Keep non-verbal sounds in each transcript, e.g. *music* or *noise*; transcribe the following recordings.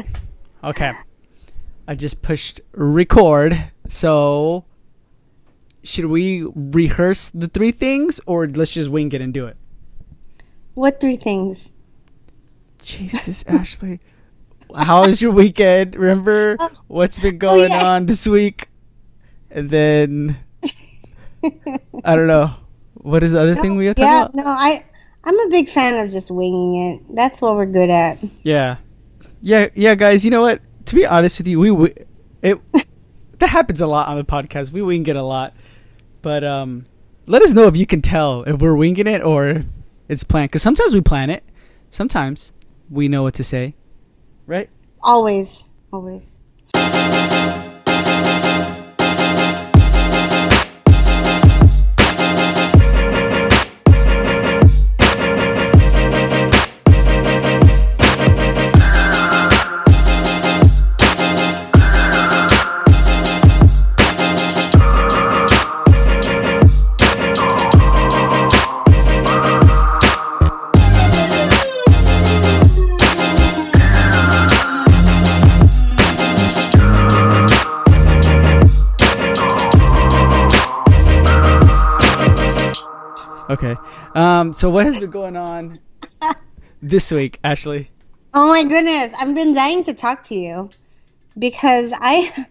*laughs* Okay. I just pushed record. So, should we rehearse the three things or let's just wing it and do it? What three things? Jesus, *laughs* Ashley. How was your weekend? Remember *laughs* oh, what's been oh, going yeah. on this week? And then, I don't know. What is the other thing we have to yeah, talk about? no, I I'm a big fan of just winging it. That's what we're good at. Yeah, yeah, yeah, guys. You know what? To be honest with you, we, we it *laughs* that happens a lot on the podcast. We wing it a lot, but um, let us know if you can tell if we're winging it or it's planned. Because sometimes we plan it, sometimes we know what to say, right? Always, always. Um. So what has been going on *laughs* this week, Ashley? Oh my goodness, I've been dying to talk to you because I,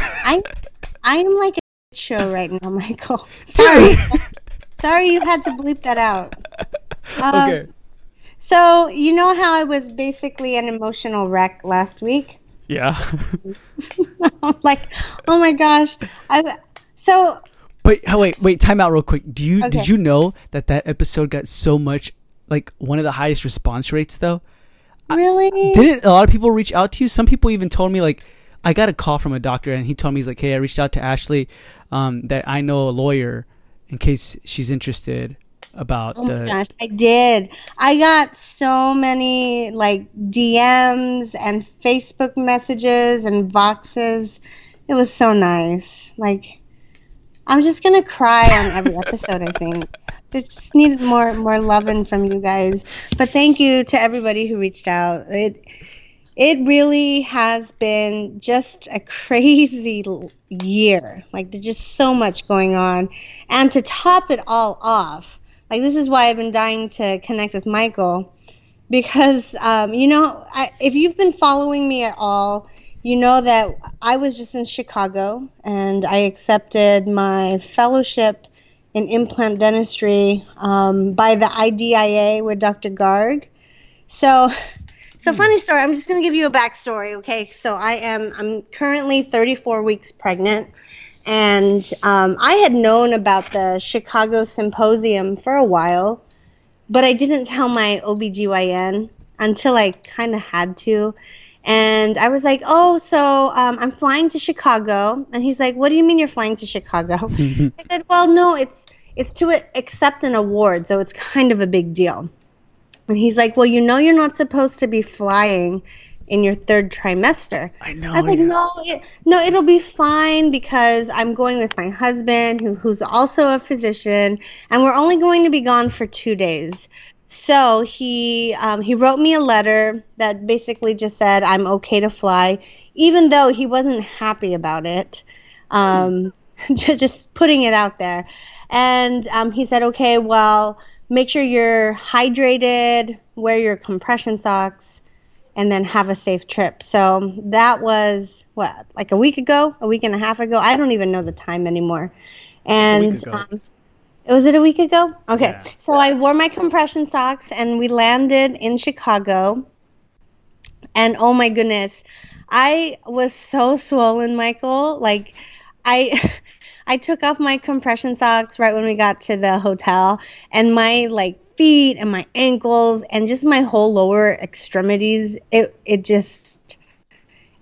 I, I am like a show right now, Michael. *laughs* Sorry, sorry you had to bleep that out. Um, okay. So you know how I was basically an emotional wreck last week. Yeah. *laughs* Like, oh my gosh, I. So But oh, wait, wait, time out real quick. Do you Okay. did you know that that episode got so much like one of the highest response rates though? really, Didn't a lot of people reach out to you? Some people even told me like I got a call from a doctor and he told me he's like, "Hey, I reached out to Ashley um, that I know a lawyer in case she's interested about Oh my the gosh, I did. I got so many like DMs and Facebook messages and boxes. It was so nice. Like I'm just gonna cry on every episode. I think it just needed more more loving from you guys. But thank you to everybody who reached out. It it really has been just a *laughs* crazy year. Like there's just so much going on, and to top it all off, like this is why I've been dying to connect with Michael, because um, you know, I, if you've been following me at all, you know that I was just in Chicago and I accepted my fellowship in implant dentistry um, by the IDIA with Dr. Garg. So, so funny story. I'm just gonna give you a backstory, okay? So I am I'm currently 34 weeks pregnant, and um, I had known about the Chicago Symposium for a while, but I didn't tell my OBGYN until I kind of had to. And I was like, oh, so um, I'm flying to Chicago. And he's like, what do you mean you're flying to Chicago? *laughs* I said, well, no, it's it's to accept an award, so it's kind of a big deal. And he's like, well, you know, you're not supposed to be flying in your third trimester. I know. I was like, yeah. no, it, no, it'll be fine because I'm going with my husband, who, who's also a physician, and we're only going to be gone for two days. So he um, he wrote me a letter that basically just said I'm okay to fly, even though he wasn't happy about it. Um, *laughs* ju- just putting it out there, and um, he said, okay, well, make sure you're hydrated, wear your compression socks, and then have a safe trip. So that was what, like a week ago, a week and a half ago. I don't even know the time anymore. And um, was it a week ago? Okay. Yeah. So I wore my compression socks and we landed in Chicago. And oh my goodness, I was so swollen, Michael. Like I *laughs* I took off my compression socks right when we got to the hotel and my like feet and my ankles and just my whole lower extremities it it just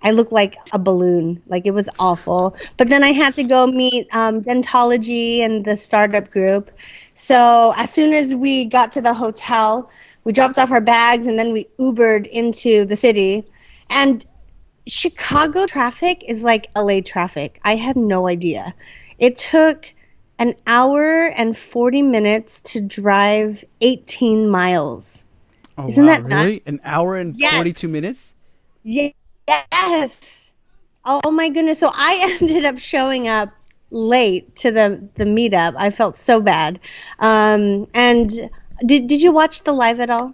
I looked like a balloon. Like it was awful. But then I had to go meet um, Dentalogie and the startup group. So as soon as we got to the hotel, we dropped off our bags and then we Ubered into the city. And Chicago traffic is like LA traffic. I had no idea. It took an hour and 40 minutes to drive 18 miles. Oh, Isn't wow, that really? An hour and Yes. 42 minutes? Yes. Oh my goodness. So I *laughs* ended up showing up late to the the meetup. I felt so bad. Um, and did did you watch the live at all?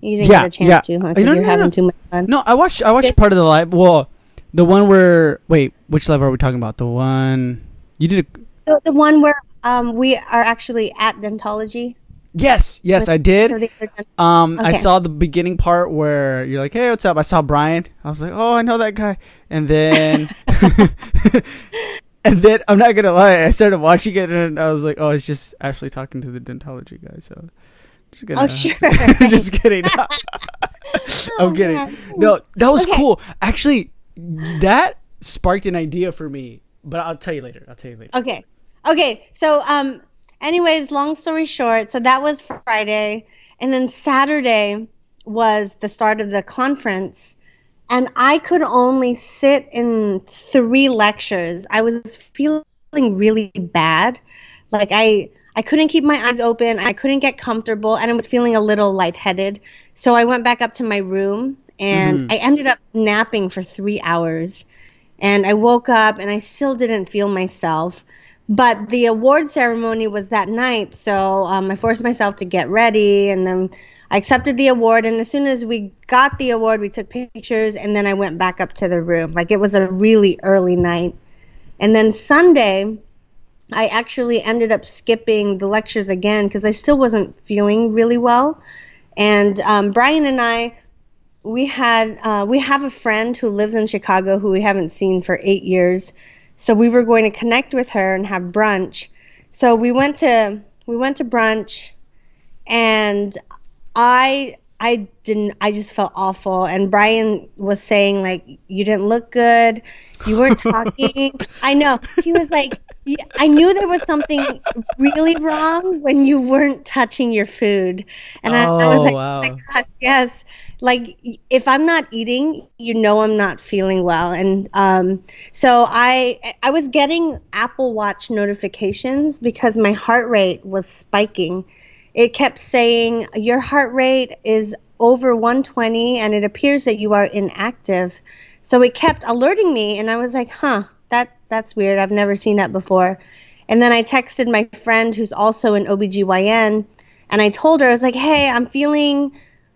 You didn't Yeah, get a chance yeah. to, huh? Uh, Because no, you're no, having no. too much fun. No, I watched. I watched part of the live. Well, the one where wait, which live are we talking about? The one you did. A, The, the one where um we are actually at Dentalogie. Yes, yes, I did. they were dent- Um, I saw the beginning part where you're like, "Hey, what's up?" I saw Brian. I was like, "Oh, I know that guy." And then, *laughs* *laughs* and then I'm not gonna lie, I started watching it and I was like, "Oh, it's just actually talking to the Dentalogie guy." So, just gonna, Oh, sure. *laughs* just kidding. Oh, I'm kidding. No, that was Okay. cool. Actually, that sparked an idea for me, but I'll tell you later. I'll tell you later. Okay. Okay. So, um, anyways, long story short, so that was Friday, and then Saturday was the start of the conference, and I could only sit in three lectures. I was feeling really bad, like I. I couldn't keep my eyes open. I couldn't get comfortable, and I was feeling a little lightheaded. So I went back up to my room, and Mhm. I ended up napping for three hours. And I woke up, and I still didn't feel myself but the award ceremony was that night so um, i forced myself to get ready and then i accepted the award and as soon as we got the award we took pictures and then i went back up to the room. Like it was a really early night. And then sunday i actually ended up skipping the lectures again because i still wasn't feeling really well. And um, brian and i we had uh, we have a friend who lives in chicago who we haven't seen for eight years so we were going to connect with her and have brunch. So we went to we went to brunch and I I didn't I just felt awful and Brian was saying like you didn't look good. You weren't *laughs* talking. I know. He was like I knew there was something really wrong when you weren't touching your food. And I, I Oh, was like, wow. oh my gosh, yes. Like if I'm not eating, you know I'm not feeling well. And um, so I I was getting Apple Watch notifications because my heart rate was spiking. It kept saying your heart rate is over 120 and it appears that you are inactive. So it kept alerting me and I was like, "Huh, that that's weird. I've never seen that before." And then I texted my friend who's also an OBGYN and I told her I was like, "Hey, I'm feeling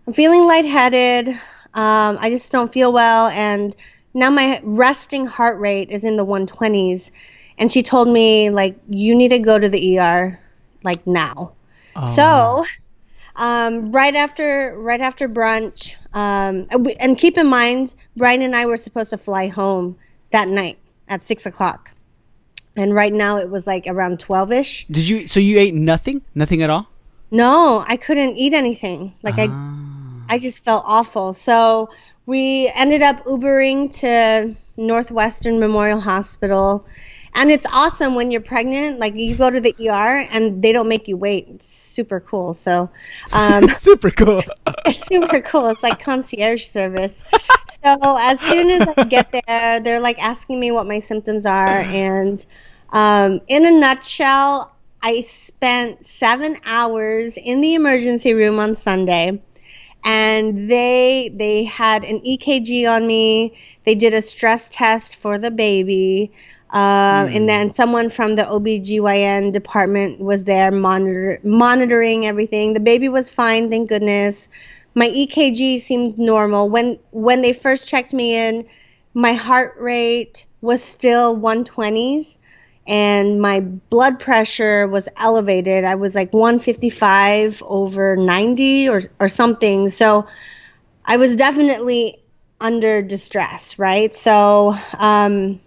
I'm feeling lightheaded. Um, I just don't feel well, and now my resting heart rate is in the 120s." And she told me like, "You need to go to the ER, like now." Oh, So, um, right after right after brunch, um, and keep in mind, Brian and I were supposed to fly home that night at six o'clock, and right now it was like around twelve ish. did you? So you ate nothing? Nothing at all? No, I couldn't eat anything. Like I Ah. I just felt awful. So we ended up Ubering to Northwestern Memorial Hospital. And it's awesome when you're pregnant. Like you go to the ER and they don't make you wait. It's super cool. So um, *laughs* super cool. *laughs* it's super cool. It's like concierge service. So as soon as I get there, they're like asking me what my symptoms are. And um, in a nutshell, I spent seven hours in the emergency room on Sunday. And they they had an EKG on me. They did a stress test for the baby. Um, And then someone from the OBGYN department was there monitor, monitoring everything. The baby was fine, thank goodness. My EKG seemed normal. When when they first checked me in, my heart rate was still 120s and my blood pressure was elevated. I was like 155 over 90 or or something. So I was definitely under distress, right? So um,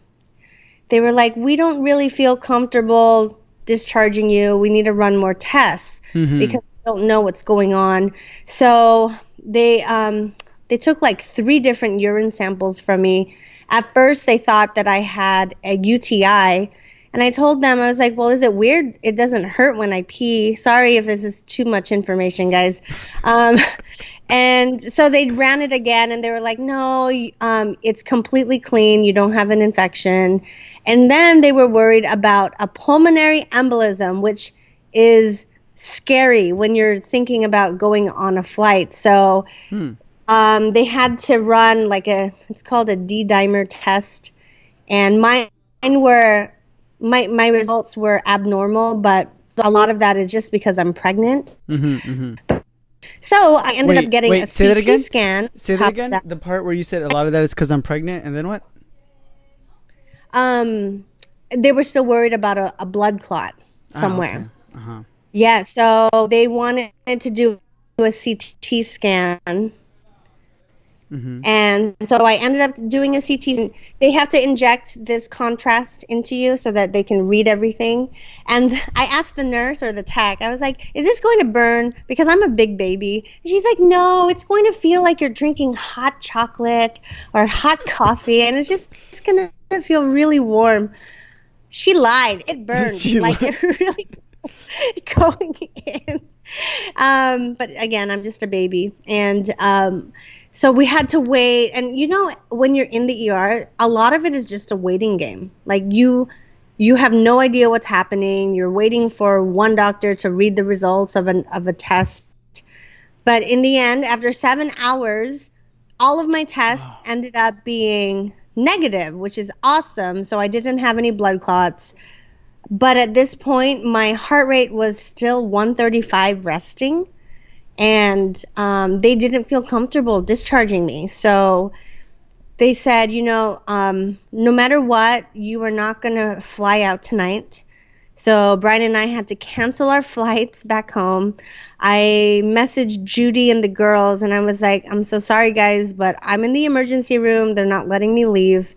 they were like, "We don't really feel comfortable discharging you. We need to run more tests Mhm. because we don't know what's going on." So they um, they took like three different urine samples from me. At first, they thought that I had a UTI. And I told them, I was like, well, is it weird? It doesn't hurt when I pee. Sorry if this is too much information, guys. Um, *laughs* and so they ran it again and they were like, no, um, it's completely clean. You don't have an infection. And then they were worried about a pulmonary embolism, which is scary when you're thinking about going on a flight. So Hmm. um, they had to run like a it's called a D dimer test, and mine were my my results were abnormal, but a lot of that is just because I'm pregnant. Mm-hmm, mm-hmm. So I ended Wait, up getting wait, a say that CT again? scan. Say that again. down. The part where you said a lot of that is because I'm pregnant, and then what? Um, they were still worried about a, a blood clot somewhere. Uh huh. Yeah, so they wanted to do a CT scan. Mm-hmm. And so I ended up doing a CT. and They have to inject this contrast into you so that they can read everything. And *laughs* I asked the nurse or the tech, I was like, is this going to burn? Because I'm a big baby. And she's like, no, it's going to feel like you're drinking hot chocolate or hot coffee. And it's just it's going to feel really warm. She lied. It *laughs* burned. She like lied. *laughs* it really going in. Um, but again, I'm just a baby. And um, so we had to wait. And you know, when you're in the ER, a lot of it is just a waiting game. Like you. You have no idea what's happening. You're waiting for one doctor to read the results of an of a test. But in the end, after seven hours, all of my tests ended up being negative, which is awesome. So I didn't have any blood clots. But at this point, my heart rate was still 135 resting, and um, they didn't feel comfortable discharging me. So they said, you know, um, no matter what, you are not going to fly out tonight. So Brian and I had to cancel our flights back home. I messaged Judy and the girls, and I was like, I'm so sorry, guys, but I'm in the emergency room. They're not letting me leave.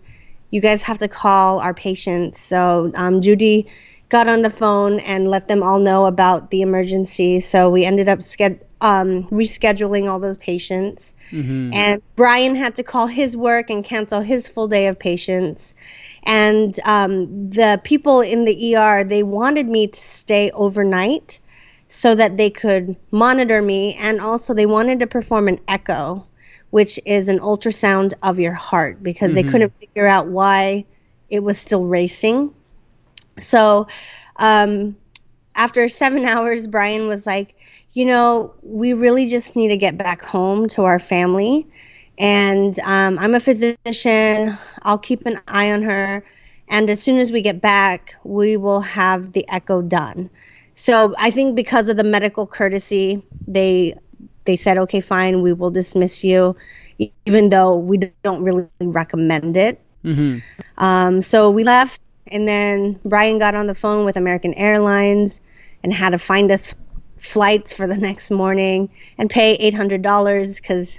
You guys have to call our patients. So um, Judy got on the phone and let them all know about the emergency. So we ended up sched- um, rescheduling all those patients. Mm-hmm. And Brian had to call his work and cancel his full day of patients. And um, the people in the ER, they wanted me to stay overnight so that they could monitor me. And also, they wanted to perform an echo, which is an ultrasound of your heart because they Mhm. couldn't figure out why it was still racing. So, um, after seven *laughs* hours, Brian was like, you know, we really just need to get back home to our family. And um, I'm a physician. I'll keep an eye on her. And as soon as we get back, we will have the echo done. So I think because of the medical courtesy, they they said, okay, fine, we will dismiss you, even though we don't really recommend it. Mm-hmm. Um, so we left, and then Brian got on the phone with American Airlines and had to find us flights for the next morning and pay eight hundred dollars because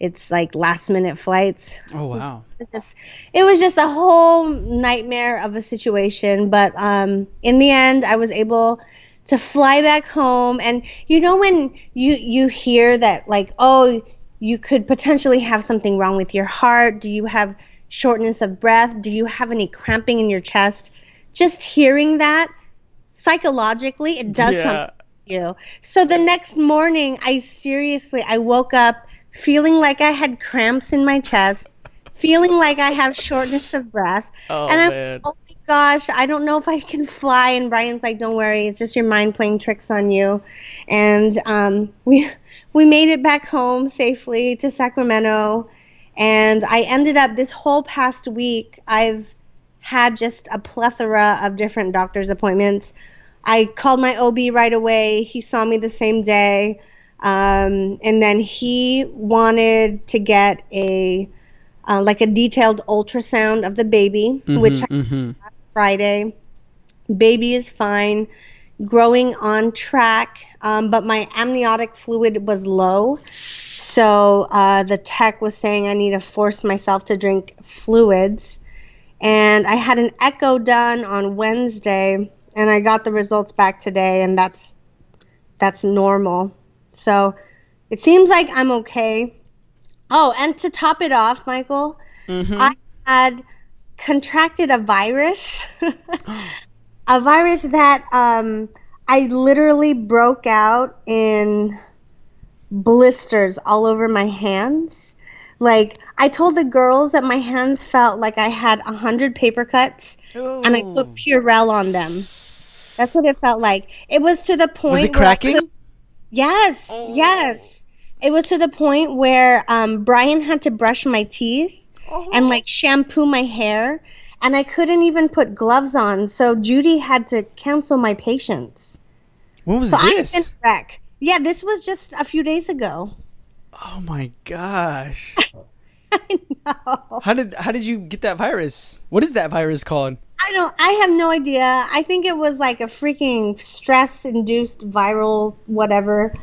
it's like last minute flights. Oh wow. It was just, it was just a whole nightmare of a situation. But um, in the end, I was able to fly back home. And you know when you you hear that like, oh, you could potentially have something wrong with your heart. Do you have shortness of breath? Do you have any cramping in your chest? Just hearing that psychologically, it does something to you. So the next morning, I seriously, I woke up feeling like I had cramps in my chest, feeling like I have shortness of breath. Oh and I'm man. oh my gosh, I don't know if I can fly. And Brian's like, don't worry, it's just your mind playing tricks on you. And um, we we made it back home safely to Sacramento. And I ended up this whole past week, I've had just a plethora of different doctor's appointments. I called my OB right away. He saw me the same day. Um, and then he wanted to get a uh, like a detailed ultrasound of the baby, which I Mhm, did mhm. last Friday. Baby is fine, growing on track, um, but my amniotic fluid was low. So uh, the tech was saying I need to force myself to drink fluids. And I had an echo done on Wednesday, and I got the results back today, and that's that's normal. So it seems like I'm okay. Oh, and to top it off, Michael, Mhm. I had contracted a virus, *gasps* a virus that um, I literally broke out in blisters all over my hands. Like I told the girls that my hands felt like I had a hundred paper cuts, and I put Purell on them. That's what it felt like. It was to the point Was it cracking? could- yes, Oh. yes. it was to the point where um, Brian had to brush my teeth and like shampoo my hair, and I couldn't even put gloves on. So Judy had to cancel my patients. When was So I this? was wreck. Yeah, this was just a few days ago. Oh my gosh. *laughs* I know. How did how did you get that virus? What is that virus called? I don't. I have no idea. I think it was like a freaking stress-induced viral whatever.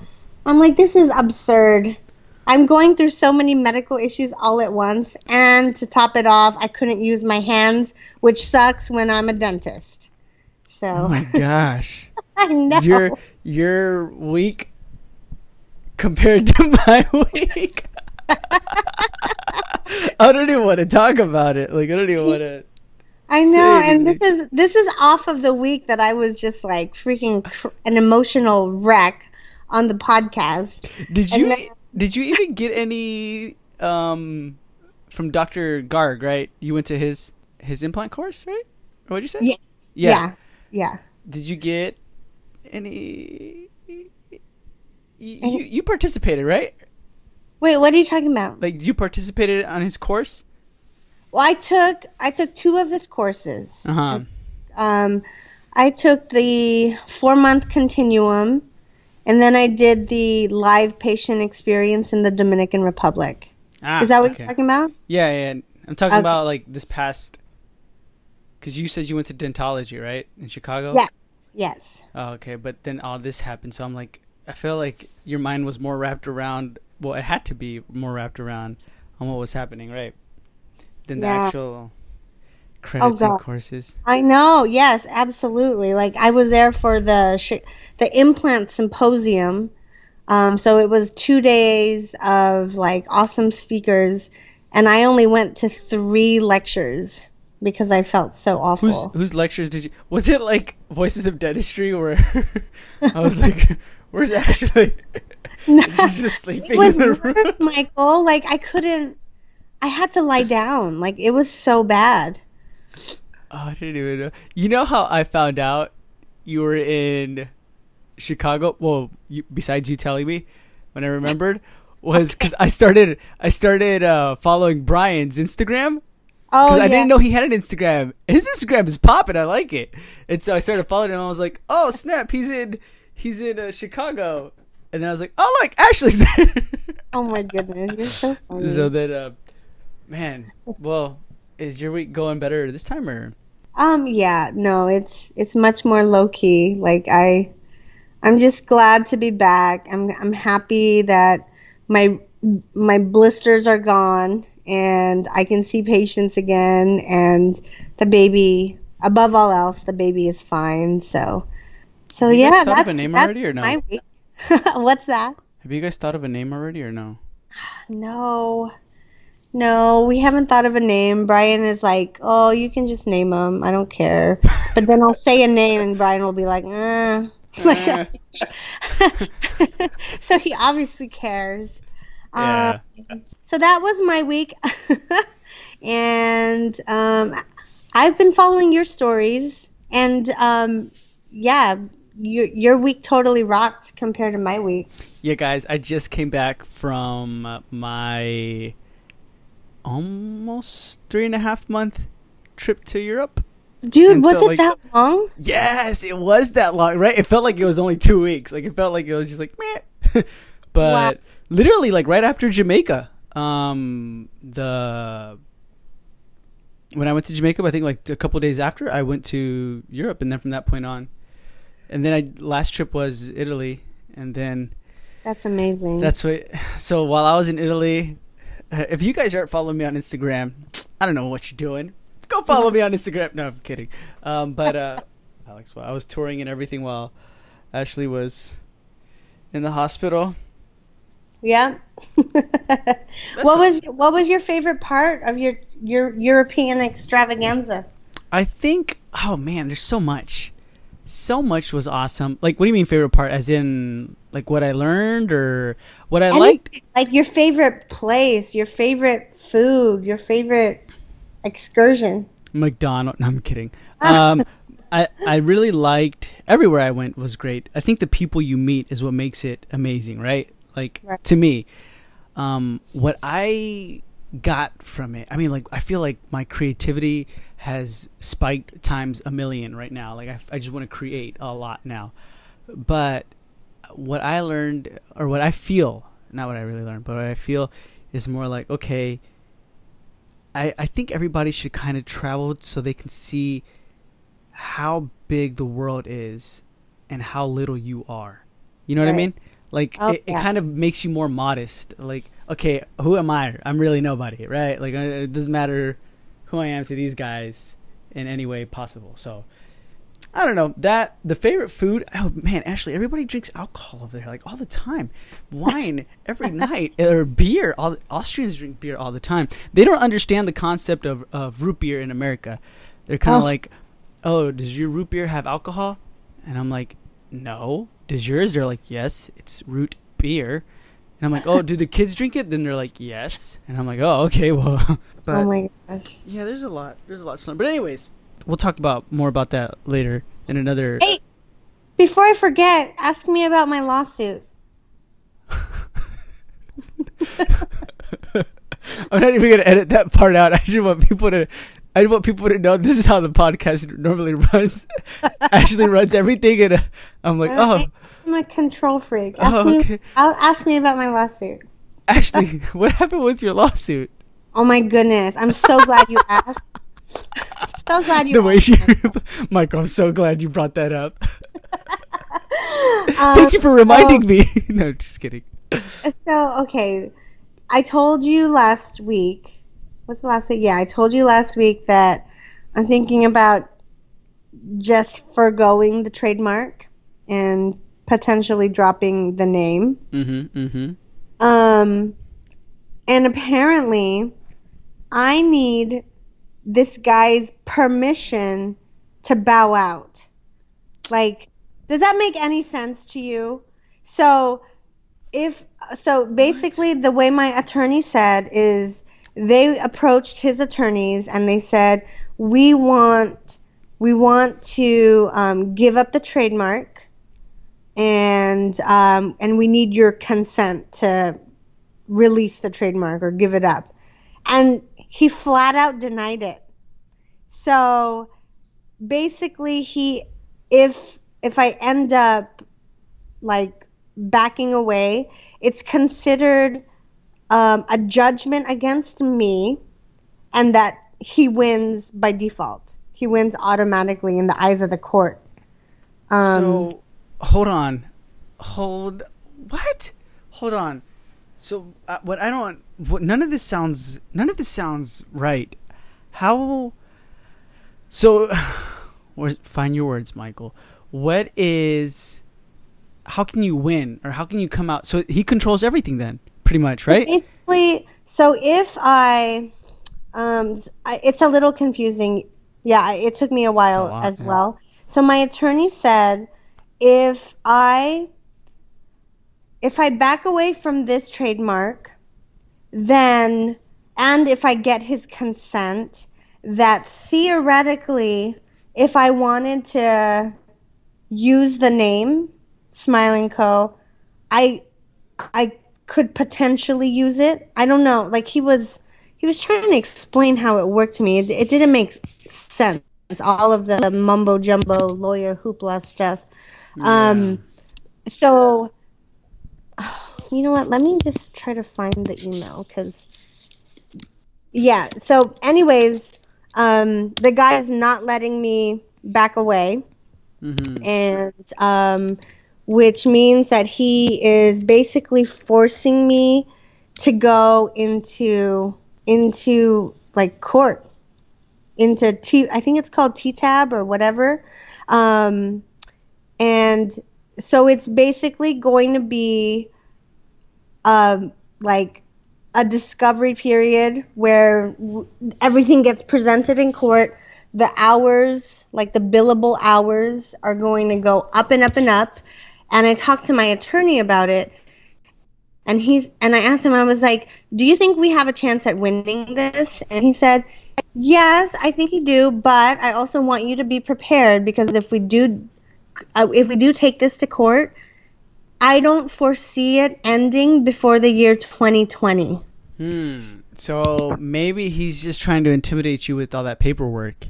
I'm like, this is absurd. I'm going through so many medical issues all at once, and to top it off, I couldn't use my hands, which sucks when I'm a dentist. So Oh my gosh. *laughs* I know. Your your week compared to *laughs* my week. *laughs* I don't even want to talk about it. Like I don't even want to. I know, and this is this is off of the week that I was just like freaking cr- an emotional wreck on the podcast. Did you then- did you even get any um from Dr. Garg, right? You went to his his implant course, right? Or what'd you say? Yeah. Yeah. yeah. Did you get any you, you participated, right? Wait, what are you talking about? Like you participated on his course? Well, I took I took two of his courses. Uh-huh. Um, I took the four month continuum, and then I did the live patient experience in the Dominican Republic. Ah, Is that what okay. you're talking about? Yeah, yeah. I'm talking Okay. about like this past cuz you said you went to Dentalogie, right? In Chicago? Yes. Yes. Oh, okay, but then all this happened, so I'm like, I feel like your mind was more wrapped around. Well, it had to be more wrapped around on what was happening, right? Than the Yeah. actual credits and courses. I know. Yes, absolutely. Like I was there for the sh- the implant symposium. Um, so it was two days of like awesome speakers, and I only went to three lectures because I felt so Whose awful. whose lectures did you? Was it like Voices of Dentistry, where *laughs* I was like, "Where's Ashley?" *laughs* *laughs* No. She's just sleeping it was in the room. worse, Michael. Like I couldn't. I had to lie down. Like it was so bad. Oh, I didn't even know. You know how I found out you were in Chicago? Well, you, besides you telling me, when I remembered, *laughs* was because I started I started uh, following Brian's Instagram Oh because yeah. I didn't know he had an Instagram. His Instagram is popping. I like it, and so I started following him. I was like, "Oh snap! He's in he's in uh, Chicago." And then I was like, "Oh look, Ashley's there." Oh my goodness, you're so *laughs* funny. so then, uh, man, well, is your week going better this time or? Um, yeah, no, it's it's much more low key. Like I, I'm just glad to be back. I'm I'm happy that my my blisters are gone and I can see patients again. And the baby, above all else, the baby is fine. So, so Have you yeah, guys thought of that's, a name that's already or no? my week. *laughs* What's that? Have you guys thought of a name already or no? No. No, we haven't thought of a name. Brian is like, "Oh, you can just name them. I don't care." But then I'll say a name, and Brian will be like, "Uh." *laughs* Eh. *laughs* so he obviously cares. Yeah. Um, so that was my week, *laughs* and um, I've been following your stories, and um, yeah, your your week totally rocked compared to my week. Yeah, guys, I just came back from my almost three and a half month trip to Europe. Dude, And was so, it like- that long? Yes, it was that long, right? It felt like it was only two weeks. Like it felt like it was just like meh. *laughs* but Wow. literally, like right after Jamaica, um, the when I went to Jamaica, I think like a couple days after, I went to Europe, and then from that point on, and then I last trip was Italy, and then That's amazing. that's what. So while I was in Italy, if you guys aren't following me on Instagram, I don't know what you're doing. Go follow me on Instagram. No, I'm kidding. Um, but uh, *laughs* Alex, well, I was touring and everything while Ashley was in the hospital. Yeah. *laughs* what was what was your favorite part of your your European extravaganza? I think. Oh man, there's so much. So much was awesome. Like, what do you mean favorite part? As in, like what I learned or what I Any- liked? like your favorite place, your favorite food, your favorite excursion. McDonald. No, I'm kidding. *laughs* Um, I I really liked everywhere I went was great. I think the people you meet is what makes it amazing, right? Like Right. to me, um, what I got from it, I mean, like I feel like my creativity has spiked times a million right now. Like I, I just want to create a lot now. But what I learned, or what I feel, not what I really learned, but what I feel is more like okay. I, I think everybody should kind of travel so they can see how big the world is and how little you are. You know what I mean? Like Oh, it, it yeah. kind of makes you more modest. Like, okay, who am I? I'm really nobody, right? Like uh, it doesn't matter who I am to these guys in any way possible. So I don't know that the favorite food. Oh man, Ashley, everybody drinks alcohol over there like all the time, *laughs* wine every night or beer. All Austrians drink beer all the time. They don't understand the concept of of root beer in America. They're kind of Oh. like, oh, does your root beer have alcohol? And I'm like, no. Does yours? They're like, yes, it's root beer. And I'm like, oh, do the kids drink it? Then they're like, yes. And I'm like, oh, okay, *laughs* well. But oh my gosh. yeah, there's a lot. There's a lot to learn. But anyways, we'll talk about more about that later in another. Hey, before I forget, ask me about my lawsuit. *laughs* I'm not even gonna edit that part out. *laughs* I just want people to. I want people to know this is how the podcast normally runs. Ashley runs everything, and uh, I'm like, oh, I- I'm a control freak. Ask, Oh, me, okay. I'll ask me about my lawsuit. Ashley, *laughs* what happened with your lawsuit? Oh my goodness. I'm so glad you *laughs* asked. *laughs* so glad you The way she, Michael, I'm so glad you brought that up. Um, Thank you for so- reminding me. no, just kidding. So, okay. I told you last week. What's the last week? Yeah, I told you last week that I'm thinking about just foregoing the trademark and potentially dropping the name. Mm-hmm. Mm-hmm. Um, and apparently, I need this guy's permission to bow out. Like, does that make any sense to you? So, if so, basically, the way my attorney said is they approached his attorneys and they said, "We want, we want to um, give up the trademark." And um, and we need your consent to release the trademark or give it up. And he flat out denied it. So basically, he if if I end up like backing away, it's considered um, a judgment against me, and that he wins by default. He wins automatically in the eyes of the court. Um, so, hold on, hold what? Hold on. So, uh, what I don't, what, none of this sounds, none of this sounds right. How? So, *sighs* find your words, Michael. What is? How can you win, or how can you come out? So he controls everything, then, pretty much, right? Basically, so if I, um, it's a little confusing. Yeah, it took me a while lot, as yeah. well. So my attorney said, if I, if I back away from this trademark, then, and if I get his consent, that theoretically, if I wanted to use the name Smile and Co, I, I could potentially use it. I don't know. Like he was he was trying to explain how it worked to me. It, it didn't make sense. All of the mumbo jumbo lawyer hoopla stuff. Um so *sighs* you know what? Let me just try to find the email cuz yeah, so anyways, um the guy is not letting me back away Mm-hmm. and um, which means that he is basically forcing me to go into into like court into T I think it's called TTAB or whatever um, and so it's basically going to be um, like a discovery period where everything gets presented in court the hours, like the billable hours, are going to go up and up and up. And I talked to my attorney about it, and he's and I asked him, I was like, "Do you think we have a chance at winning this?" And he said, "Yes, I think you do, but I also want you to be prepared because if we do, if we do take this to court." I don't foresee it ending before the year 2020. Hmm. So maybe he's just trying to intimidate you with all that paperwork,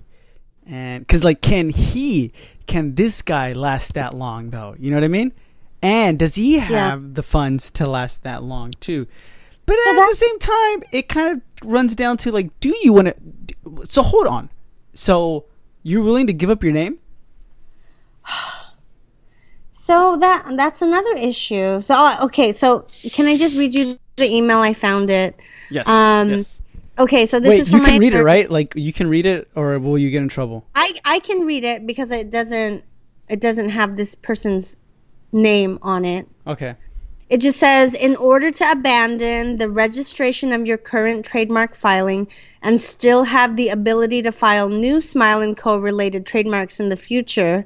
and because like, can he? Can this guy last that long though? You know what I mean? And does he have the funds to last that long too? But So at the same time, it kind of runs down to like, do you want to? So hold on. So you're willing to give up your name? *sighs* *sighs* *sighs* So that that's another issue. So uh, okay, so can I just read you the email? I found it. Yes. Um, yes. Okay, so this Wait, is from you can my read it, right? Like you can read it, or will you get in trouble? I I can read it because it doesn't it doesn't have this person's name on it. Okay. It just says in order to abandon the registration of your current trademark filing and still have the ability to file new Smile and Co related trademarks in the future,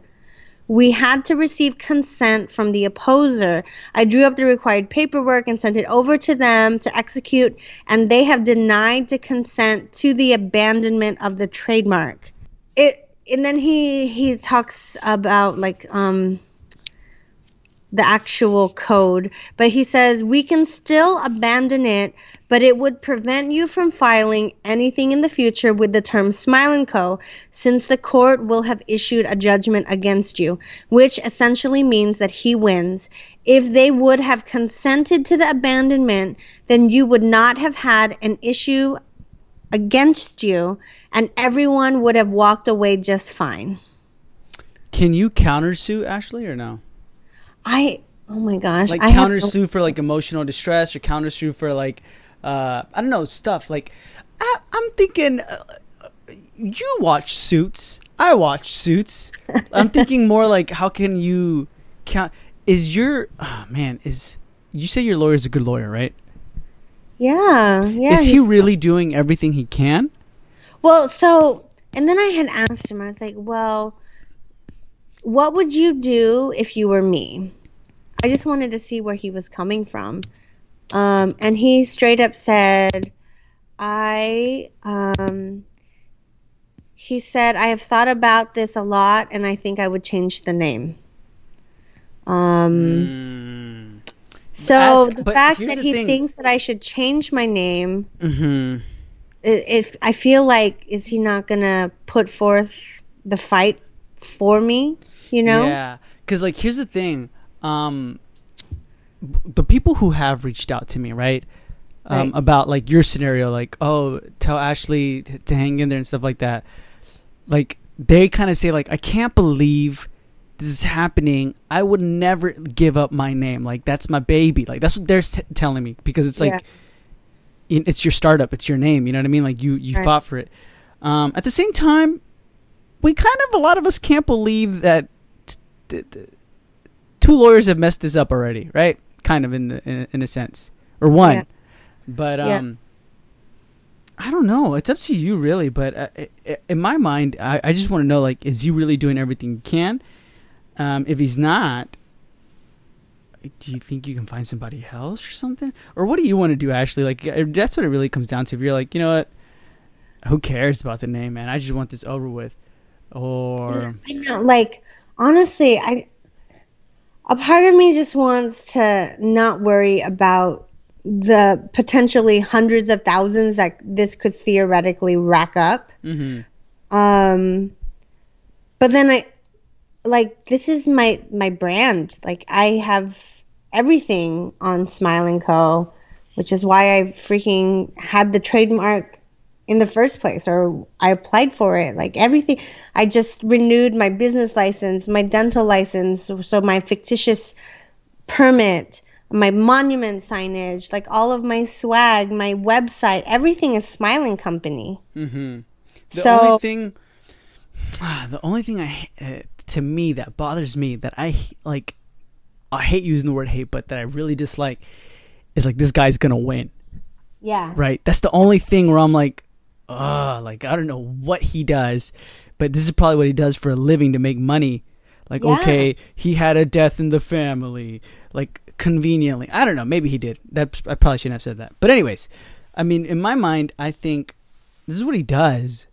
we had to receive consent from the opposer. I drew up the required paperwork and sent it over to them to execute, and they have denied to consent to the abandonment of the trademark. It and then he he talks about like um the actual code, but he says we can still abandon it, but it would prevent you from filing anything in the future with the term Smile and Co. since the court will have issued a judgment against you, which essentially means that he wins. If they would have consented to the abandonment, then you would not have had an issue against you and everyone would have walked away just fine. Can you countersue Ashley or no? I oh my gosh, Like I have no- countersue for like emotional distress or countersue for like uh I don't know stuff like I, I'm thinking uh, you watch Suits. I watch Suits. I'm thinking *laughs* more like how can you count is your oh man is you say your lawyer is a good lawyer, right? Yeah, yeah. is he really doing everything he can? Well, so, and then I had asked him, I was like, well, what would you do if you were me? I just wanted to see where he was coming from. Um, and he straight up said, I, um, he said, I have thought about this a lot and I think I would change the name. Um, Mm. so Ask- the fact that the he thing. thinks that I should change my name hmm if I feel like is he not gonna put forth the fight for me? You know? Yeah, because like here's the thing, um, the people who have reached out to me, right, um, Right. about like your scenario, like oh, tell Ashley t- to hang in there and stuff like that. Like they kind of say like I can't believe this is happening. I would never give up my name. Like that's my baby. Like that's what they're s- telling me because it's like Yeah. in- it's your startup, it's your name. You know what I mean? Like you you Right. fought for it. Um, at the same time, we kind of a lot of us can't believe that t- t- t- two lawyers have messed this up already, right? Kind of in the, in, in a sense, or one. Yeah. But Yeah. um, I don't know. It's up to you, really. But uh, i- i- in my mind, I, I just want to know, like, is he really doing everything he can? Um, if he's not, do you think you can find somebody else or something? Or what do you want to do, Ashley? Like, uh, that's what it really comes down to. If you're like, you know what, who cares about the name, man? I just want this over with. Or I know, like honestly, I a part of me just wants to not worry about the potentially hundreds of thousands that this could theoretically rack up. hmm Um, but then I like this is my my brand. Like I have everything on Smile and Co, which is why I freaking had the trademark in the first place or I applied for it. Like everything I just renewed my business license, my dental license, so my fictitious permit, my monument signage, like all of my swag, my website, everything is Smile and Company. hmm The So- only thing, ah, *sighs* the only thing I uh, to me that bothers me that I like, I hate using the word hate, but that I really dislike is like this guy's gonna win, Yeah. right? That's the only thing where I'm like, ugh, like I don't know what he does, but this is probably what he does for a living to make money. Like, Yeah. okay, he had a death in the family, like conveniently. I don't know, maybe he did. That I probably shouldn't have said that. But anyways, I mean, in my mind, I think this is what he does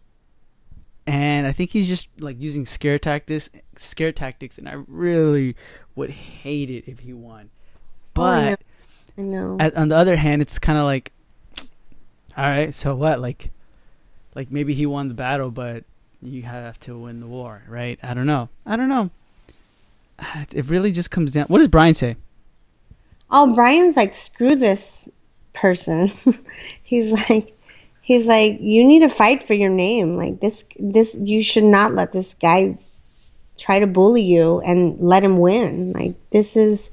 and I think he's just like using scare tactics, scare tactics, and I really would hate it if he won. Oh, but I know. at, on the other hand, it's kind of like, all right, so what? Like, like maybe he won the battle, but you have to win the war, right? I don't know. I don't know. *sighs* It really just comes down. What does Brian say? Oh, Brian's like, screw this person. *laughs* he's like, he's like, you need to fight for your name. Like this, this, you should not let this guy try to bully you and let him win. Like this is,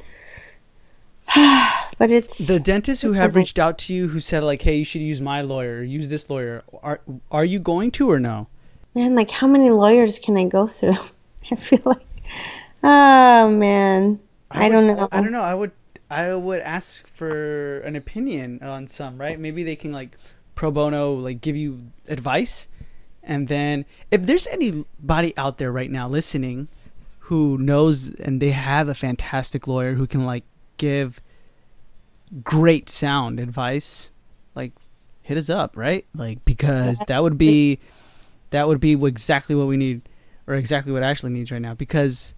*sighs* *sighs* but it's The dentists who have reached out to you who said like, "Hey, you should use my lawyer, use this lawyer." Are are you going to or no? man. Like how many lawyers can I go through? *laughs* I feel like, oh man, I, would- don't know. I don't know. I would I would ask for an opinion on some, right? Maybe they can like pro bono like give you advice and then if there's anybody out there right now listening who knows and they have a fantastic lawyer who can like give great sound advice, like hit us up, right? Like because that would be that would be exactly what we need or exactly what Ashley needs right now because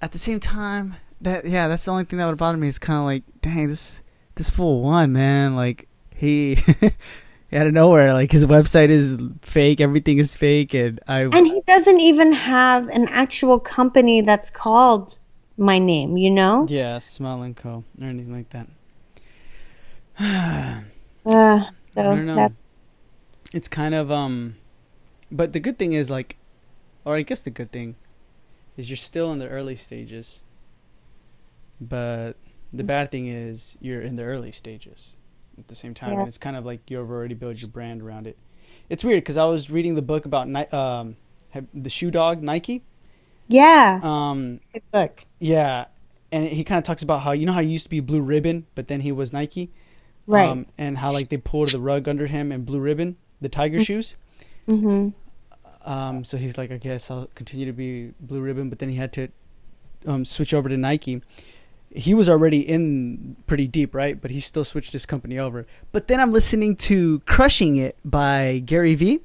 at the same time that yeah that's the only thing that would bother me is kind of like dang this this fool won man like he *laughs* out of nowhere like his website is fake everything is fake and i And he doesn't even have an actual company that's called my name. You know. yeah Smile and Co or anything like that *sighs* Uh, i so don't know that, it's kind of um but the good thing is like or i guess the good thing is you're still in the early stages but the bad thing is you're in the early stages at the same time Yeah. and it's kind of like you've already built your brand around it it's weird because i was reading the book about um the shoe dog nike yeah. um Good book. yeah and he kind of talks about how you know how he used to be blue ribbon but then he was nike Right. um, and how like they pulled the rug under him and blue ribbon the tiger shoes hmm Um, so he's like, I guess I'll continue to be Blue Ribbon, but then he had to um, switch over to Nike. He was already in pretty deep, right? But he still switched his company over. But then I'm listening to Crushing It by Gary Vee,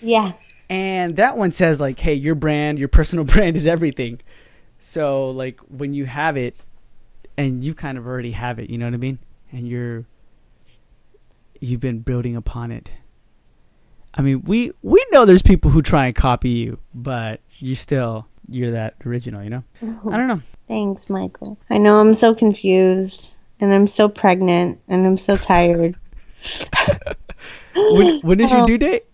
Yeah. and that one says like, hey, your brand, your personal *laughs* brand is everything. So like when you have it, and you kind of already have it, you know what I mean? And you're you've been building upon it. I mean, we we know there's people who try and copy you, but you still you're that original, you know? I don't know. Thanks, Michael. I know I'm so confused and I'm so pregnant and I'm so tired. When when is your Oh. *laughs* due date?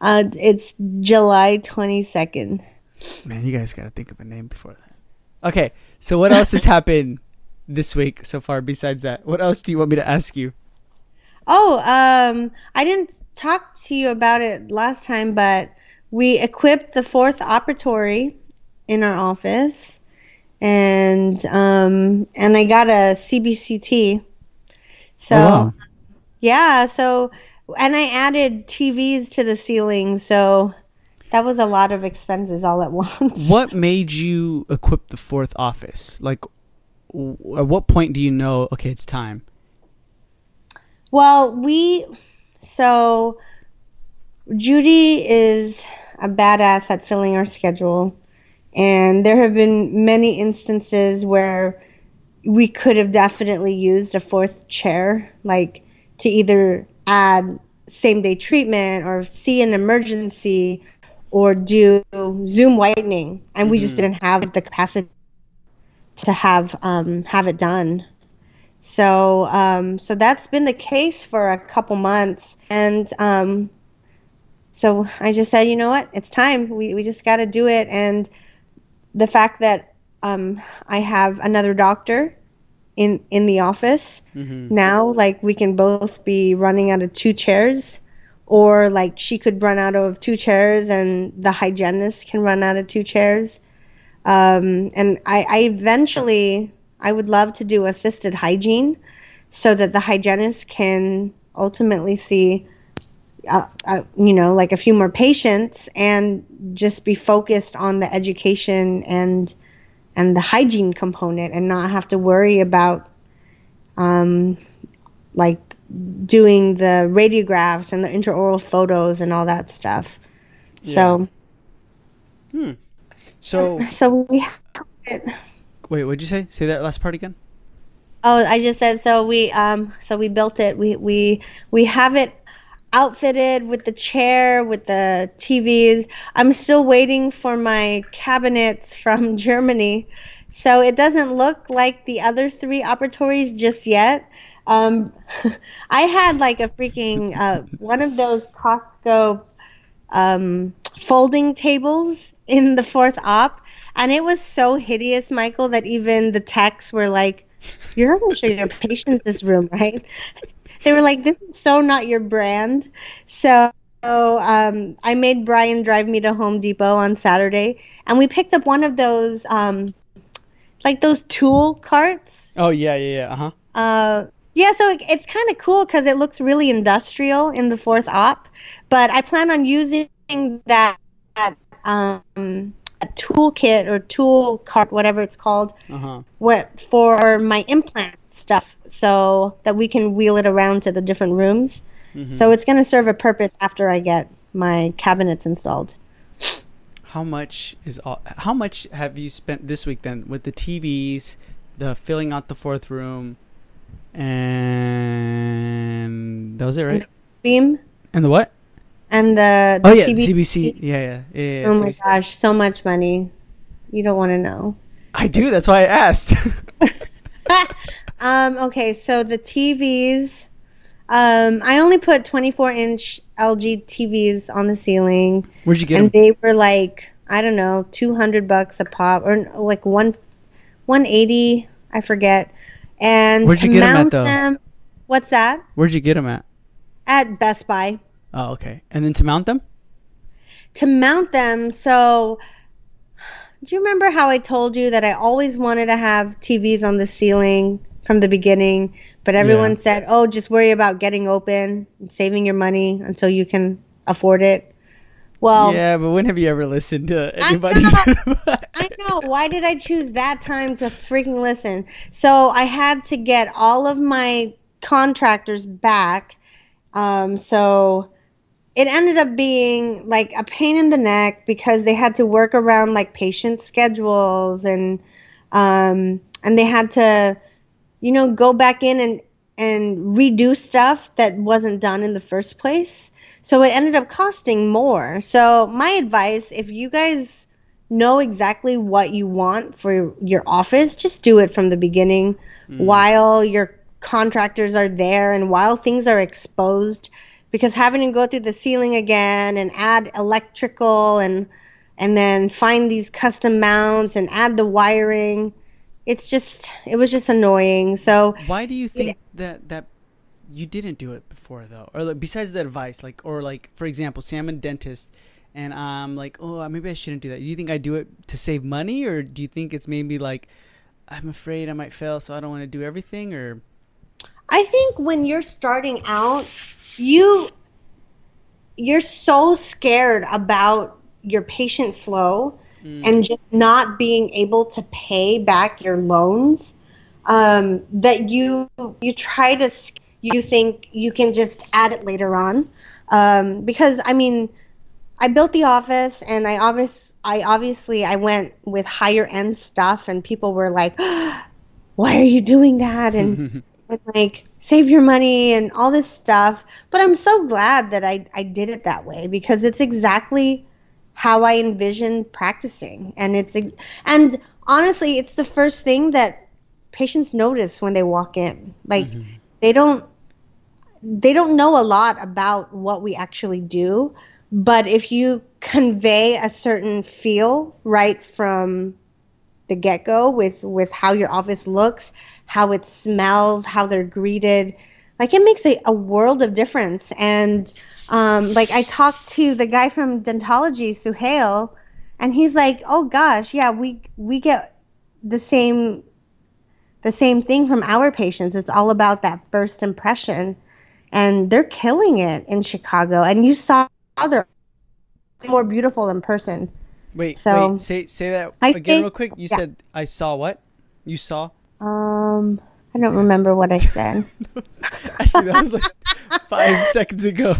Uh, it's July 22nd. Man, you guys got to think of a name before that. Okay, so what else has *laughs* happened this week so far besides that? What else do you want me to ask you? Oh, um, I didn't talk to you about it last time, but we equipped the fourth operatory in our office, and um, and I got a CBCT. So Oh, wow. yeah, so and I added TVs to the ceiling, so that was a lot of expenses all at *laughs* once. What made you equip the fourth office? Like, w- at what point do you know? Okay, it's time. Well, we so Judy is a badass at filling our schedule, and there have been many instances where we could have definitely used a fourth chair, like to either add same day treatment or see an emergency or do Zoom whitening, and we just didn't have the capacity to have um, have it done. So, um, so that's been the case for a couple months, and um, so I just said, you know what, it's time. We we just got to do it. And the fact that um, I have another doctor in in the office Mm-hmm. now, like we can both be running out of two chairs, or like she could run out of two chairs, and the hygienist can run out of two chairs. Um, and I, I eventually I would love to do assisted hygiene so that the hygienist can ultimately see, uh, uh, you know, like a few more patients and just be focused on the education and and the hygiene component and not have to worry about um, like doing the radiographs and the intraoral photos and all that stuff. So *laughs* So, so we have it. Wait, what'd you say? Say that last part again. Oh, I just said so. We um, so we built it. We we we have it outfitted with the chair, with the TVs. I'm still waiting for my cabinets from *laughs* Germany, so it doesn't look like the other three operatories just yet. Um, *laughs* I had like a freaking uh, one of those Costco um, folding tables in the fourth op, and it was so hideous, Michael, that even the techs were like, "You're not going to show your patients this room, right?" They were like, "This is so not your brand." So. um, I made Brian drive me to Home Depot on Saturday, and we picked up one of those, um, like those tool carts. Oh yeah, yeah, yeah. Uh-huh. Uh Yeah, so it, it's kind of cool because it looks really industrial in the fourth op. But I plan on using that, that um, a toolkit or tool cart, whatever it's called, Uh-huh. what for my implant stuff, so that we can wheel it around to the different rooms. Mhm. So it's going to serve a purpose after I get my cabinets installed. How much is all, how much have you spent this week then with the TVs, the filling out the fourth room, and that was it, right? Beam And the what? And the, the Oh yeah, CB CBC. Yeah, yeah, yeah. yeah Oh my gosh, so much money. You don't want to know. I do. That's why I asked. *laughs* um, okay, so the TVs. Um, I only put 24 inch LG TVs on the ceiling, Where'd you get and them? they were like I don't know, 200 bucks a pop, or like one 180, I forget. And Where'd you get 'em at, though? them, what's that? Where'd you get them at? At Best Buy. Oh, okay. And then to mount them? to mount them. So, do you remember how I told you that I always wanted to have TVs on the ceiling from the beginning, but everyone Yeah. said, "Oh, just worry about getting open and saving your money until you can afford it." Well, yeah, but when have you ever listened to I anybody? *laughs* I know. Why did I choose that time to freaking listen? So I had to get all of my contractors back. Um, so it ended up being like a pain in the neck because they had to work around like patient schedules and um, and they had to, you know, go back in and and redo stuff that wasn't done in the first place. So it ended up costing more. So my advice, if you guys know exactly what you want for your office, just do it from the beginning while your contractors are there and while things are exposed because having to go through the ceiling again and add electrical and and then find these custom mounts and add the wiring it's just it was just annoying so Why do you think that that you didn't do it before though? Or like, besides the advice, like or like for example, say I'm a dentist and I'm like, oh, maybe I shouldn't do that. Do you think I do it to save money, or do you think it's maybe like I'm afraid I might fail, so I don't want to do everything, or I think when you're starting out, you you're so scared about your patient flow and just not being able to pay back your loans um, that you you try to you think you can just add it later on. Um, because I mean I built the office and I obvious I obviously I went with higher end stuff and people were like *gasps* why are you doing that? And *laughs* and like save your money and all this stuff. But I'm so glad that I, I did it that way because it's exactly how I envisioned practicing. And it's and honestly, it's the first thing that patients notice when they walk in. Like mm-hmm. they don't they don't know a lot about what we actually do, but if you convey a certain feel right from the get go with with how your office looks, how it smells, how they're greeted. Like it makes a, a world of difference. And um, like I talked to the guy from Dentalogie, Suhail, and he's like, "Oh gosh, yeah, we we get the same the same thing from our patients. It's all about that first impression, and they're killing it in Chicago. And you saw they're more beautiful in person. wait, So- wait, say say that I again think- real quick. You yeah. said I saw what? You saw? Um, I don't remember what I said. *laughs* Actually, that was like five *laughs* seconds ago.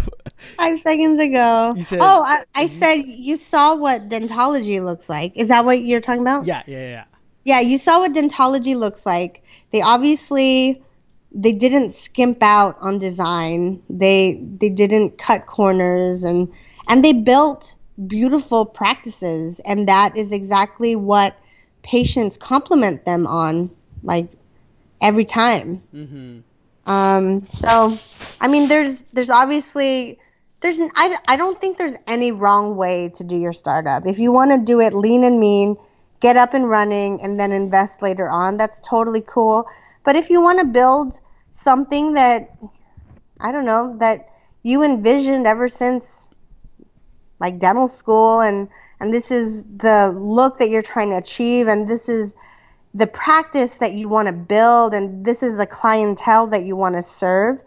Five seconds ago. Said- oh, I, I said you saw what Dentalogie looks like. Is that what you're talking about? Yeah, yeah, yeah. Yeah, you saw what Dentalogie looks like. they obviously they didn't skimp out on design. They they didn't cut corners and and they built beautiful practices and that is exactly what patients compliment them on like every time. Mm-hmm. Um, so, I mean, there's there's obviously there's an, I, I don't think there's any wrong way to do your startup. If you want to do it lean and mean, get up and running, and then invest later on, that's totally cool. But if you want to build something that I don't know that you envisioned ever since like dental school and and this is the look that you're trying to achieve and this is the practice that you want to build and this is the clientele that you want to serve,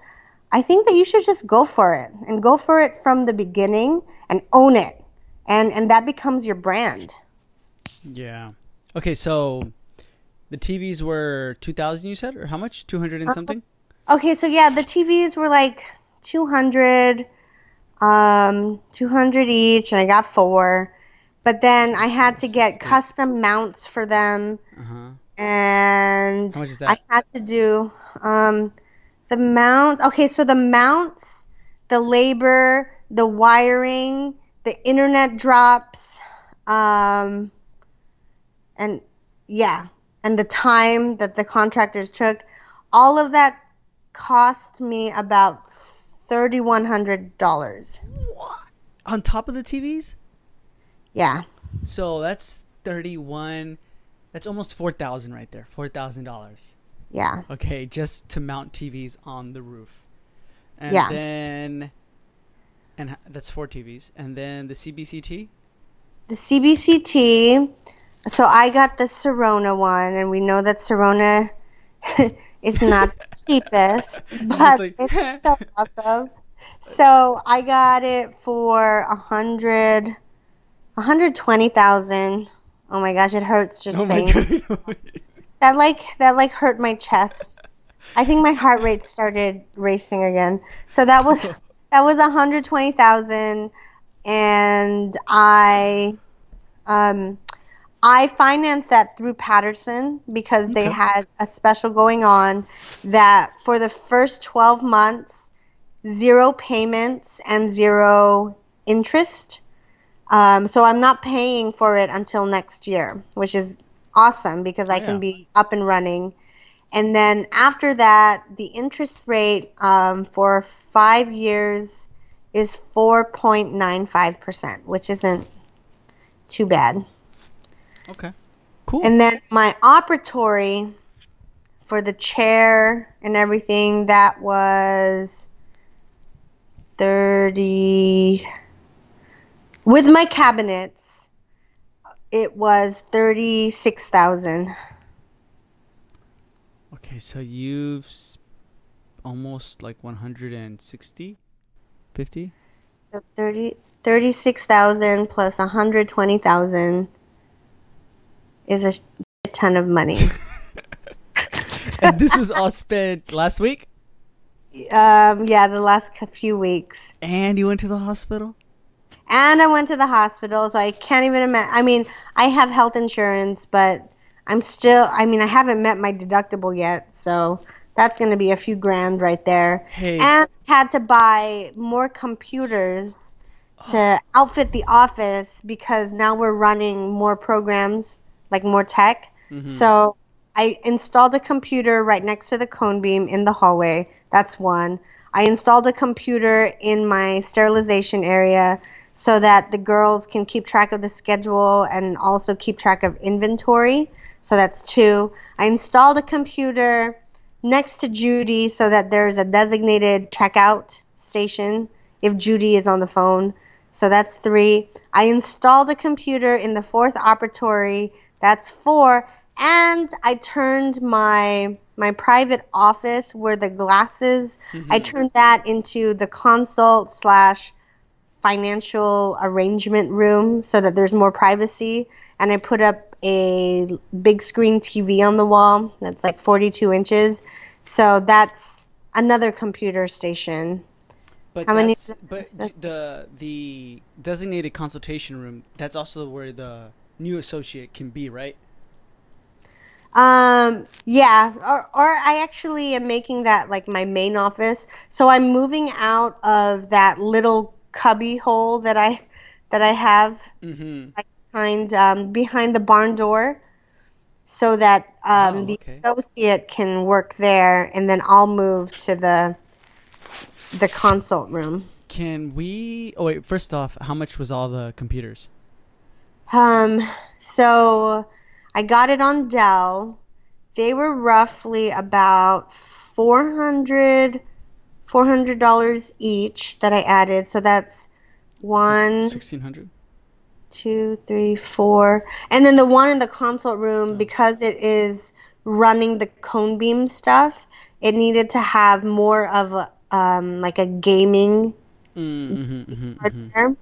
I think that you should just go for it and go for it from the beginning and own it. And and that becomes your brand. Yeah. Okay, so the TVs were 2000 you said or how much? 200 and something? Okay, so yeah, the TVs were like 200 um 200 each and I got 4. But then I had to get custom mounts for them Uh-huh. and How much is I had to do um, the mount. Okay, so the mounts, the labor, the wiring, the internet drops, um, and yeah, and the time that the contractors took, all of that cost me about thirty one hundred dollars. On top of the TVs? Yeah, So that's 31 that's almost 4000 right there. $4,000. yeah, Okay, just to mount TVs on the roof. And Yeah. then and that's four TVs. And then the CBCT? the CBCT. So I got the Sirona one, and we know that Sirona *laughs* is not the *laughs* cheapest, but like- it's so *laughs* awesome. So I got it for a hundred, a hundred twenty thousand. Oh my gosh, it hurts just Oh saying that. Like that, like hurt my chest. I think my heart rate started racing again. So that was *laughs* that was hundred twenty thousand, and I, um, I financed that through Patterson because they Okay. had a special going on that for the first twelve months, zero payments and zero interest. Um, so I'm not paying for it until next year, which is awesome because I Yeah. can be up and running. And then after that, the interest rate um, for five years is 4.95%, which isn't too bad. okay. Cool. And then my operatory for the chair and everything, that was 30 with my cabinets it was 36,000. okay, so you've almost like 160 50? So 30 36,000 plus 120,000 is a sh- ton of money. *laughs* and this was all spent last week um, yeah, the last few weeks. and you went to the hospital? And I went to the hospital, so I can't even imagine. I mean, I have health insurance, but I'm still, I mean, I haven't met my deductible yet, so that's going to be a few grand right there. Hey. And had to buy more computers to outfit the office because now we're running more programs, like more tech. Mhm. So I installed a computer right next to the cone beam in the hallway. That's one. I installed a computer in my sterilization area so that the girls can keep track of the schedule and also keep track of inventory. So that's two. I installed a computer next to Judy so that there's a designated checkout station if Judy is on the phone. So that's three. I installed a computer in the fourth operatory. That's four. And I turned my my private office where the glasses. I mm-hmm. turned that into the consult slash financial arrangement room so that there's more privacy. And I put up a big screen TV on the wall that's like 42 inches. So that's another computer station. But How many- but the the designated consultation room that's also where the new associate can be, right? Um, yeah, or, or I actually am making that like my main office. So I'm moving out of that little cubby hole that I that I have Mm-hmm. behind um, behind the barn door, so that um, Oh, the associate can work there, and then I'll move to the the consult room. Can we? Oh wait. First off, how much was all the computers? Um, so I got it on Dell. They were roughly about 400 $400 each that I added. So that's one, Sixteen hundred. two, three, four. And then the one in the consult room, because it is running the cone beam stuff, it needed to have more of a, um, like a gaming Mm-hmm, mm-hmm, mm-hmm.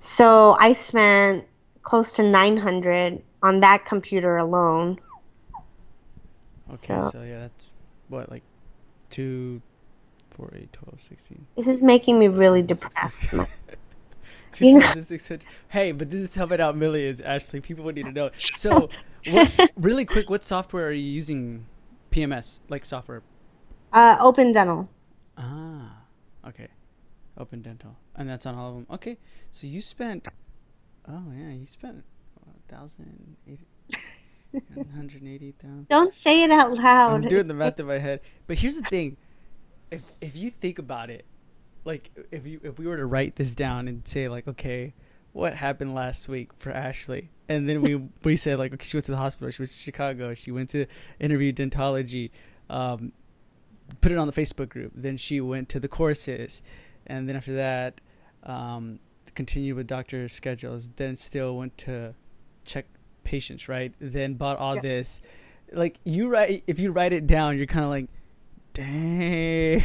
So I spent close to 900 on that computer alone. Okay, So- so, yeah, that's what like two, four, eight, twelve, sixteen. This is making me really depressed. *laughs* *laughs* You know- thousand six hundred. Hey, but this is helping out millions. Ashley, people would need to know. *laughs* So, what, really quick, what software are you using? PMS, like software. Uh, Open Dental. Ah, okay. Open Dental, and that's on all of them. Okay, so you spent. Oh yeah, you spent a thousand eight hundred eighty thousand. Don't say it out loud. I'm doing the math in my head. But here's the thing: if if you think about it, like if you if we were to write this down and say like, okay, what happened last week for Ashley, and then we *laughs* we said like, okay, she went to the hospital, she went to Chicago, she went to interview Dentalogie, um, put it on the Facebook group. Then she went to the courses, and then after that, um, continued with doctor schedules. Then still went to check patients, right? Then bought all Yes. this. Like you write, if you write it down, you're kind of like, dang,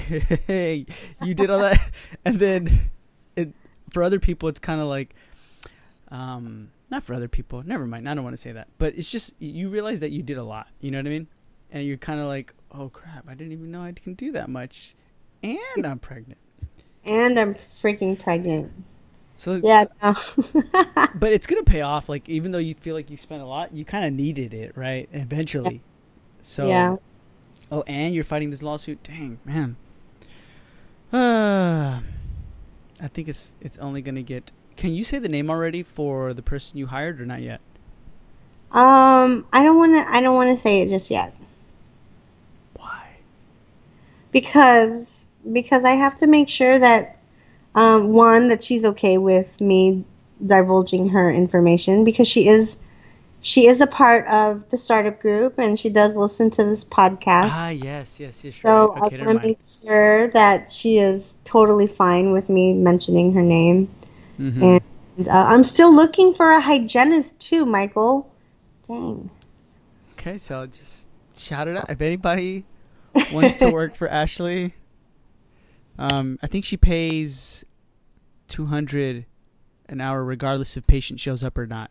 *laughs* you did all that, *laughs* and then it for other people, it's kind of like, um, not for other people. Never mind. I don't want to say that, but it's just you realize that you did a lot. You know what I mean? And you're kind of like, oh crap, I didn't even know I can do that much, and I'm pregnant. And I'm freaking pregnant. So Yeah, no. *laughs* but it's gonna pay off. Like even though you feel like you spent a lot, you kind of needed it, right? Eventually. So yeah. Oh, and you're fighting this lawsuit. Dang, man. Uh, *sighs* I think it's it's only gonna get. Can you say the name already for the person you hired or not yet? Um, I don't want to. I don't want to say it just yet Why? because because I have to make sure that um, one that she's okay with me divulging her information because she is she is a part of the startup group and she does listen to this podcast. Ah, yes, yes, yes. so. Okay, I want to make sure that she is totally fine with me mentioning her name. Mhm. And uh, I'm still looking for a hygienist too, Michael. Dang. Okay, so I'll just shout it out. If anybody wants to work for *laughs* Ashley, um, I think she pays two hundred an hour, regardless if patient shows up or not.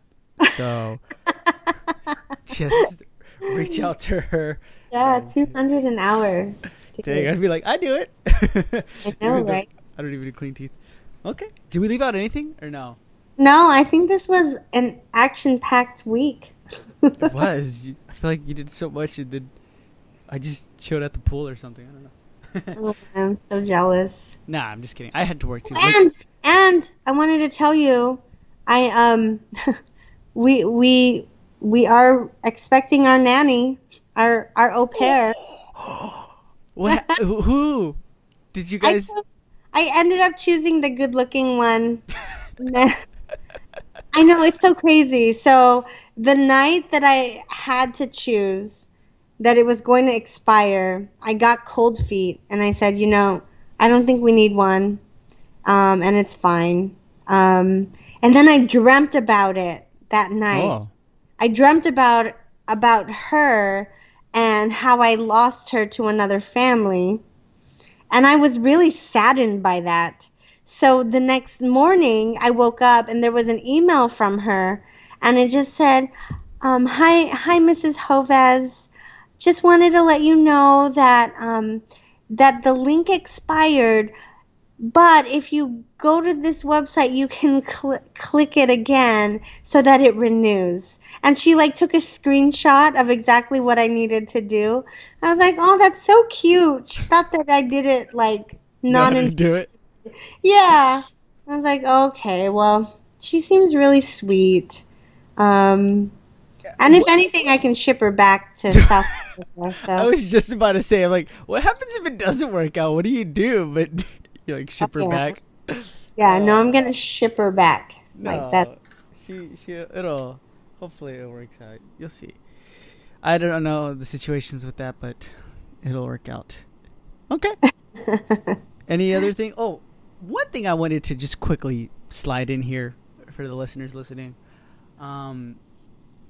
So *laughs* just reach out to her. Yeah, two hundred an hour. Dang, I'd be like, I do it. *laughs* I know, right? I don't even do clean teeth. Okay. Did we leave out anything or no? No, I think this was an action-packed week. It *laughs* was. I feel like you did so much and then I just chilled at the pool or something. I don't know. Oh, I'm so jealous. nah, I'm just kidding. I had to work too. And and I wanted to tell you, I um, we we we are expecting our nanny, our our au pair. *gasps* What? who-? Did you I, guys? chose- I ended up choosing the good-looking one. *laughs* I know it's so crazy. So the night that I had to choose that it was going to expire, I got cold feet, and I said, you know, I don't think we need one, um, and it's fine. Um, and then I dreamt about it that night. Oh. I dreamt about about her and how I lost her to another family. And I was really saddened by that. So the next morning I woke up and there was an email from her and it just said, um, hi hi Mrs. Joves. Just wanted to let you know that um, that the link expired but if you go to this website, you can cl- click it again so that it renews. And she like took a screenshot of exactly what I needed to do. I was like, oh, that's so cute. She thought that I did it like non do it. Yeah. I was like, okay, well, she seems really sweet. Um, and if Wha- anything, I can ship her back to *laughs* South Africa. I was just about to say, I'm like, what happens if it doesn't work out? What do you do? But *laughs* you like ship her back. Yeah, no, I'm gonna ship her back. Like that. She she it'll hopefully it works out. You'll see. I don't know the situations with that, but it'll work out. Okay. *laughs* Any other thing? Oh, one thing I wanted to just quickly slide in here for the listeners listening. Um,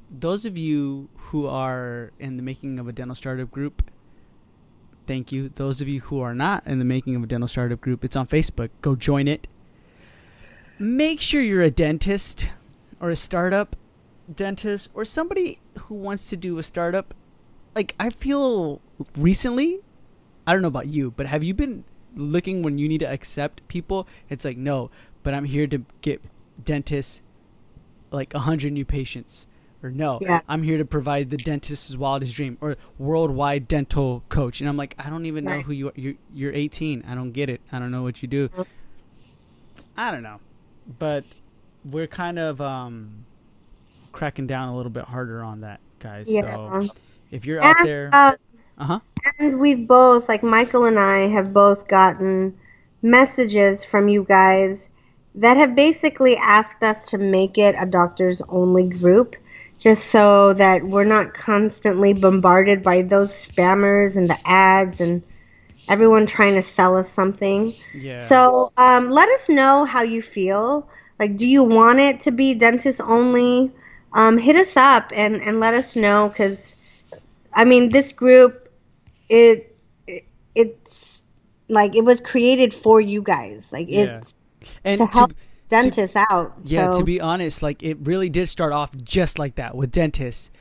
those of you who are in the making of a dental startup group, thank you. Those of you who are not in the making of a dental startup group, it's on Facebook. Go join it. Make sure you're a dentist or a startup dentist or somebody who wants to do a startup. Like I feel recently, I don't know about you, but have you been looking when you need to accept people? It's like no, but I'm here to get dentists like hundred new patients. Or no, Yeah. I'm here to provide the dentist's wildest dream or worldwide dental coach. And I'm like, I don't even know who you are. You're, you're 18. I don't get it. I don't know what you do. I don't know, but we're kind of um, cracking down a little bit harder on that, guys. Yeah. So if you're out there, uh, uh huh. and we've both, like Michael and I, have both gotten messages from you guys that have basically asked us to make it a doctors only group just so that we're not constantly bombarded by those spammers and the ads and everyone trying to sell us something. Yeah. So um, let us know how you feel. Like, do you want it to be dentist only? Um, hit us up and, and let us know because, I mean, this group, it, it it's like it was created for you guys. Like Yeah. it's and to to- dentists out. Yeah, so, to be honest, like it really did start off just like that with dentists,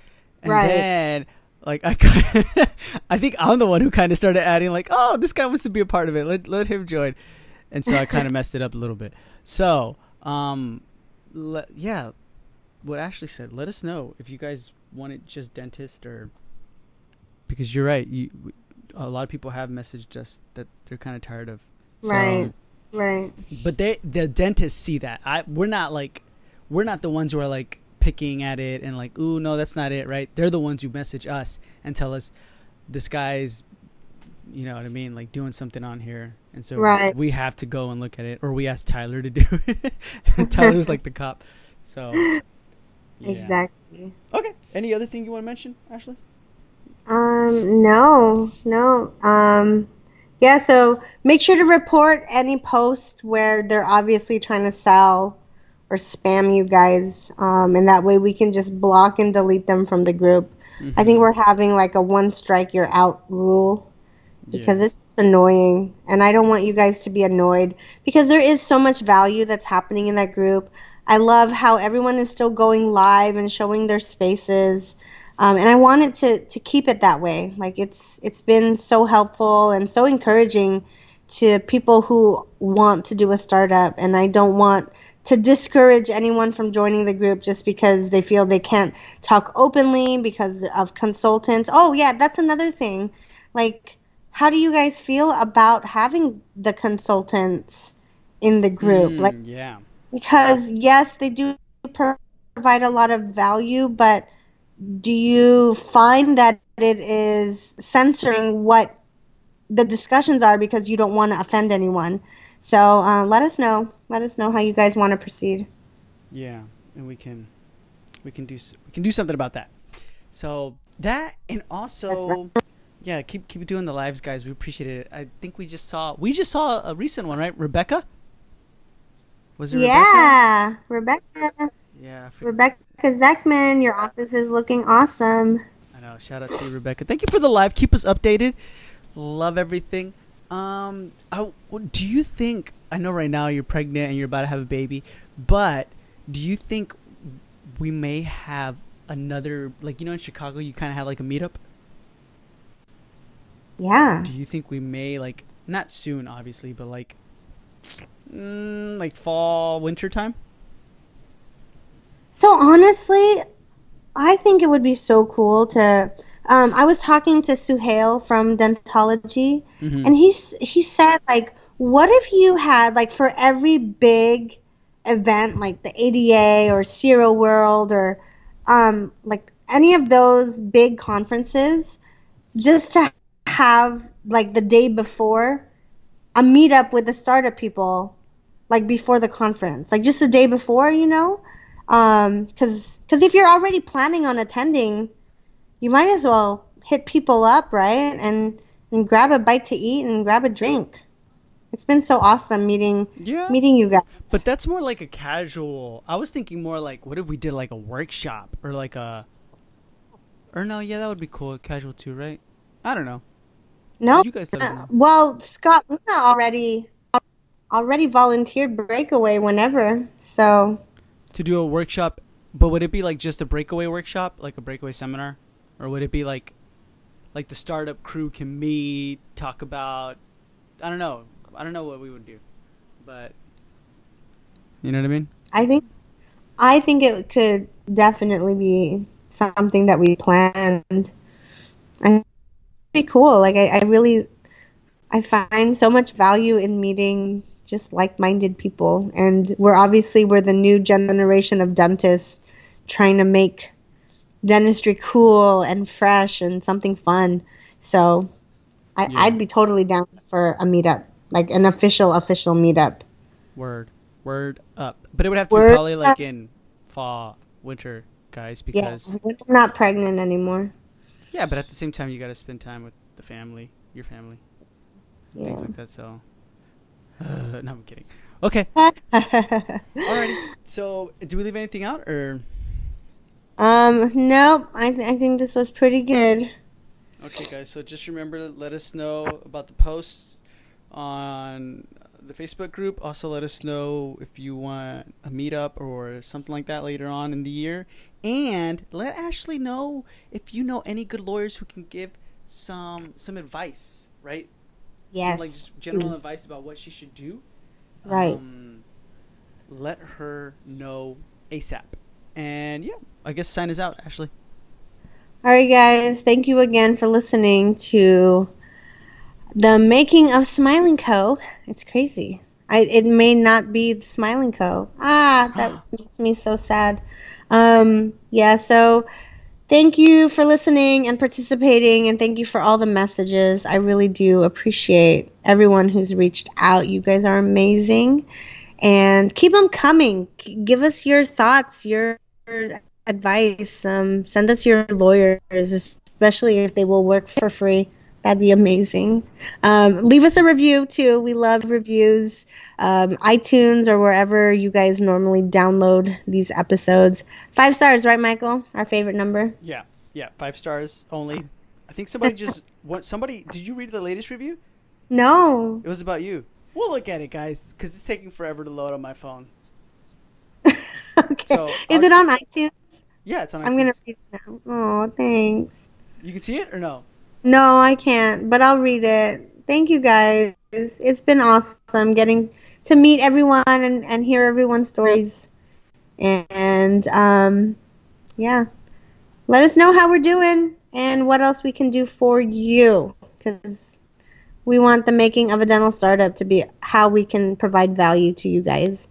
and Right. then like I, *laughs* I think I'm the one who kind of started adding like, oh, this guy wants to be a part of it. Let let him join, and so I kind of *laughs* messed it up a little bit. So, um, le- yeah, what Ashley said. Let us know if you guys want it just dentist or because you're right. You a lot of people have messaged us that they're kind of tired of. So- right, right. but they the dentists see that i we're not like we're not the ones who are like picking at it and like ooh no that's not it right they're the ones who message us and tell us this guy's you know what i mean like doing something on here and so Right. we have to go and look at it or we ask tyler to do it *laughs* tyler's like the cop so *laughs* yeah. Exactly. okay any other thing you want to mention ashley Um, no, no. Um, yeah, so make sure to report any post where they're obviously trying to sell or spam you guys. Um, and that way we can just block and delete them from the group. I think we're having like a one strike you're out rule because Yeah. it's just annoying. And I don't want you guys to be annoyed because there is so much value that's happening in that group. I love how everyone is still going live and showing their spaces. Um, and I wanted to, to keep it that way. Like it's it's been so helpful and so encouraging to people who want to do a startup. And I don't want to discourage anyone from joining the group just because they feel they can't talk openly because of consultants. Oh yeah, that's another thing. Like, how do you guys feel about having the consultants in the group? Mm, Like yeah because yes, they do provide a lot of value, but do you find that it is censoring what the discussions are because you don't want to offend anyone? So uh, let us know. Let us know how you guys want to proceed. Yeah, and we can we can do we can do something about that. So that and also yeah, keep keep doing the lives, guys. We appreciate it. I think we just saw we just saw a recent one, right? Rebecca. Was it Yeah, Rebecca. Rebecca? Yeah, Rebecca Zeckman, your office is looking awesome. I know. Shout out to you, Rebecca. Thank you for the live. Keep us updated. Love everything. Um, I, do you think? I know right now you're pregnant and you're about to have a baby, but do you think we may have another like you know in Chicago you kind of had like a meetup? Yeah. Do you think we may like not soon, obviously, but like mm, like fall, winter time. So honestly, I think it would be so cool to. Um, I was talking to Suhail from Dentalogie, Mhm. and he's he said like, what if you had like for every big event like the ADA or Zero World or um, like any of those big conferences, just to have like the day before a meetup with the startup people, like before the conference, like just the day before, you know, Um, because because if you're already planning on attending, you might as well hit people up, right, and and grab a bite to eat and grab a drink. It's been so awesome meeting Yeah. meeting you guys. But that's more like a casual. I was thinking more like, what if we did like a workshop or like a. Or no, yeah, that would be cool. Casual too, right? I don't know. No, You guys us uh, well, Scott Luna already already volunteered breakaway whenever. So To do a workshop, but would it be like just a breakaway workshop, like a breakaway seminar, or would it be like, like the startup crew can meet, talk about, I don't know, I don't know what we would do, but you know what I mean? I think I think it could definitely be something that we planned. I think it'd be cool. Like I, I really I find so much value in meeting just like-minded people and we're obviously we're the new generation of dentists trying to make dentistry cool and fresh and something fun. So I, Yeah. I'd be totally down for a meetup, like an official official meetup. Word, word up. But it would have to be Word probably like up. in fall, winter, guys, Yeah, because we're not pregnant anymore. yeah. But at the same time, you got to spend time with the family, your family, and things like that. So, uh, *laughs* no, I'm kidding. Okay, *laughs* alrighty. So, do we leave anything out or? um, nope. I, th- I think this was pretty good. Okay, guys. So just remember, to let us know about the posts on the Facebook group. Also, let us know if you want a meetup or something like that later on in the year. And let Ashley know if you know any good lawyers who can give some some advice, right? Yes. Some, like just general please. advice about what she should do. Right. Um, let her know ASAP. And yeah, I guess sign is out, Ashley. All right, guys. Thank you again for listening to the making of Smile and Co. It's crazy. I, it may not be the Smile and Co. Ah, that makes me so sad. Um, yeah. So, thank you for listening and participating, and thank you for all the messages. I really do appreciate everyone who's reached out. You guys are amazing, and keep them coming. Give us your thoughts, your advice. Um, send us your lawyers, especially if they will work for free. That'd be amazing. Um, leave us a review too. We love reviews. Um, iTunes or wherever you guys normally download these episodes. Five stars, right, Michael? Our favorite number. Yeah, yeah, five stars only. I think somebody just *laughs* what somebody did you read the latest review? No. It was about you. We'll look at it, guys, because it's taking forever to load on my phone. *laughs* okay. So, Is I'll- it on iTunes? Yeah, it's on. ITunes. I'm gonna read it now. Oh, thanks. You can see it or no? No, I can't, but I'll read it. Thank you guys. It's been awesome getting to meet everyone and, and hear everyone's stories. And um, yeah, let us know how we're doing and what else we can do for you because we want the making of a dental startup to be how we can provide value to you guys.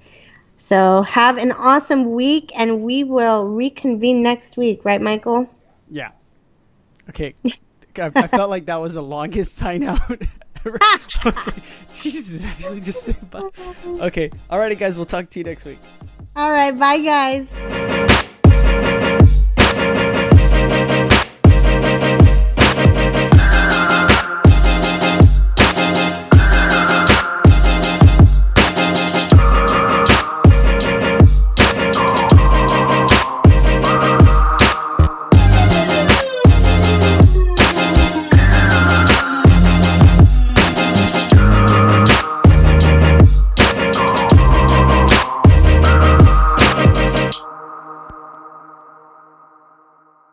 So have an awesome week, and we will reconvene next week, right, Michael? Yeah. Okay. *laughs* I, I felt like that was the longest sign out. *laughs* ever. I was like, Jesus, actually just bye. Okay, alrighty, guys. We'll talk to you next week. All right, bye, guys.